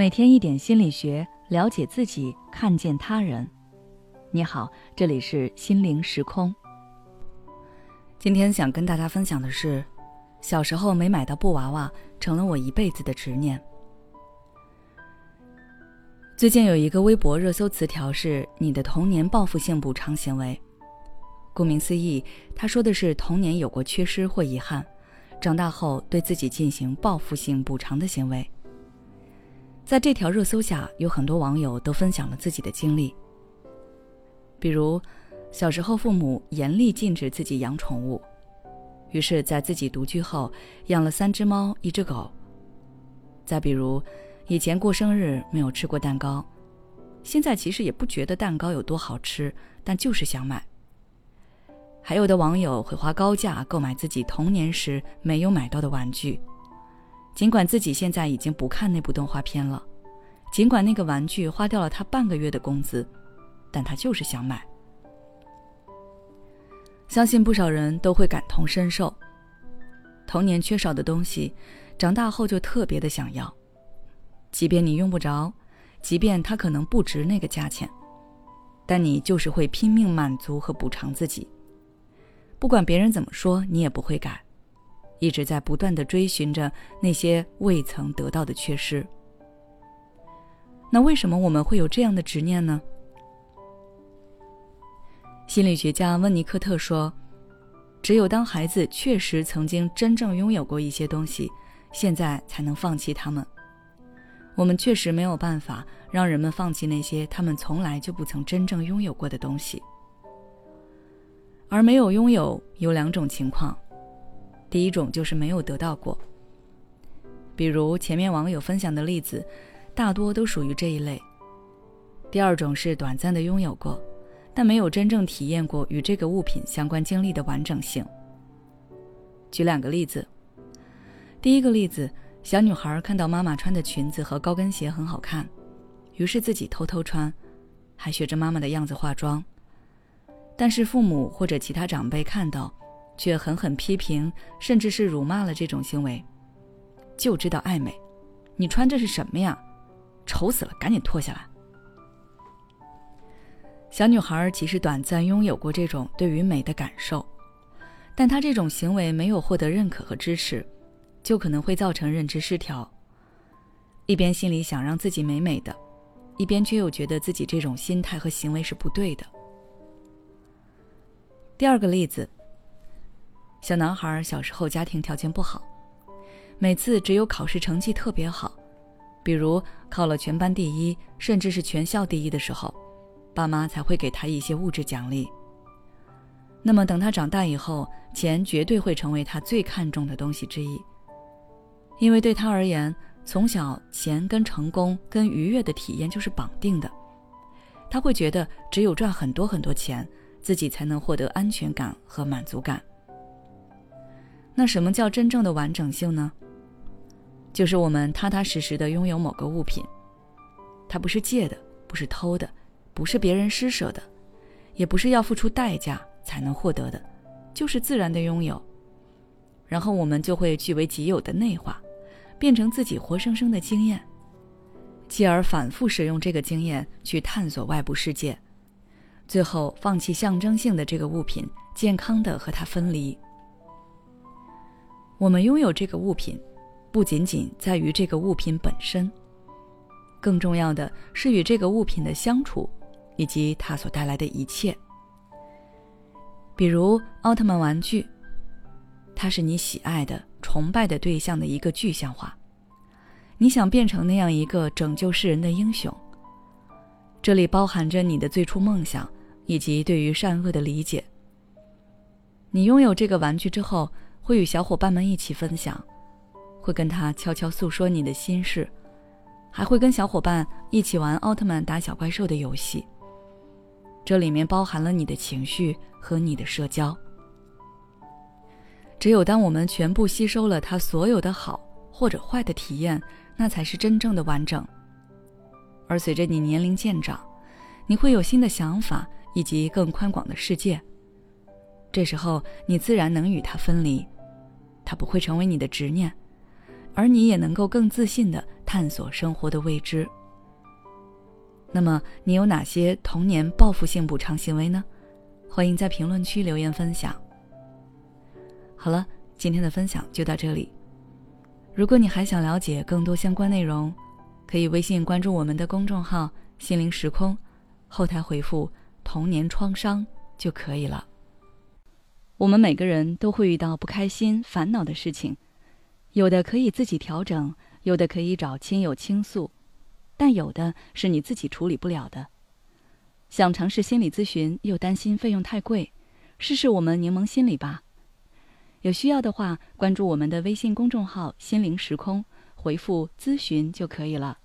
每天一点心理学，了解自己，看见他人。你好，这里是心灵时空。今天想跟大家分享的是，小时候没买到布娃娃，成了我一辈子的执念。最近有一个微博热搜词条是“你的童年报复性补偿行为”。顾名思义，他说的是童年有过缺失或遗憾，长大后对自己进行报复性补偿的行为。在这条热搜下，有很多网友都分享了自己的经历。比如，小时候父母严厉禁止自己养宠物，于是，在自己独居后养了三只猫、一只狗。再比如，以前过生日没有吃过蛋糕，现在其实也不觉得蛋糕有多好吃，但就是想买。还有的网友会花高价购买自己童年时没有买到的玩具。尽管自己现在已经不看那部动画片了，尽管那个玩具花掉了他半个月的工资，但他就是想买。相信不少人都会感同身受，童年缺少的东西，长大后就特别的想要，即便你用不着，即便它可能不值那个价钱，但你就是会拼命满足和补偿自己，不管别人怎么说，你也不会改。一直在不断的追寻着那些未曾得到的缺失。那为什么我们会有这样的执念呢？心理学家温尼科特说：“只有当孩子确实曾经真正拥有过一些东西，现在才能放弃他们。我们确实没有办法让人们放弃那些他们从来就不曾真正拥有过的东西。而没有拥有有两种情况。”第一种就是没有得到过，比如前面网友分享的例子，大多都属于这一类。第二种是短暂的拥有过，但没有真正体验过与这个物品相关经历的完整性。举两个例子。第一个例子，小女孩看到妈妈穿的裙子和高跟鞋很好看，于是自己偷偷穿，还学着妈妈的样子化妆。但是父母或者其他长辈看到。却狠狠批评，甚至是辱骂了这种行为，就知道爱美。你穿这是什么呀？丑死了！赶紧脱下来。小女孩其实短暂拥有过这种对于美的感受，但她这种行为没有获得认可和支持，就可能会造成认知失调。一边心里想让自己美美的，一边却又觉得自己这种心态和行为是不对的。第二个例子。小男孩小时候家庭条件不好，每次只有考试成绩特别好，比如考了全班第一，甚至是全校第一的时候，爸妈才会给他一些物质奖励。那么等他长大以后，钱绝对会成为他最看重的东西之一，因为对他而言，从小钱跟成功跟愉悦的体验就是绑定的，他会觉得只有赚很多很多钱，自己才能获得安全感和满足感。那什么叫真正的完整性呢？就是我们踏踏实实的拥有某个物品，它不是借的，不是偷的，不是别人施舍的，也不是要付出代价才能获得的，就是自然的拥有。然后我们就会据为己有的内化，变成自己活生生的经验，继而反复使用这个经验去探索外部世界，最后放弃象征性的这个物品，健康的和它分离。我们拥有这个物品，不仅仅在于这个物品本身，更重要的是与这个物品的相处，以及它所带来的一切。比如奥特曼玩具，它是你喜爱的、崇拜的对象的一个具象化，你想变成那样一个拯救世人的英雄。这里包含着你的最初梦想，以及对于善恶的理解。你拥有这个玩具之后。会与小伙伴们一起分享，会跟他悄悄诉说你的心事，还会跟小伙伴一起玩奥特曼打小怪兽的游戏。这里面包含了你的情绪和你的社交。只有当我们全部吸收了他所有的好或者坏的体验，那才是真正的完整。而随着你年龄渐长，你会有新的想法以及更宽广的世界。这时候，你自然能与他分离。它不会成为你的执念，而你也能够更自信的探索生活的未知。那么，你有哪些童年报复性补偿行为呢？欢迎在评论区留言分享。好了，今天的分享就到这里。如果你还想了解更多相关内容，可以微信关注我们的公众号“心灵时空”，后台回复“童年创伤”就可以了。我们每个人都会遇到不开心、烦恼的事情，有的可以自己调整，有的可以找亲友倾诉。但有的是你自己处理不了的，想尝试心理咨询又担心费用太贵，试试我们柠檬心理吧。有需要的话，关注我们的微信公众号“心灵时空”，回复“咨询”就可以了。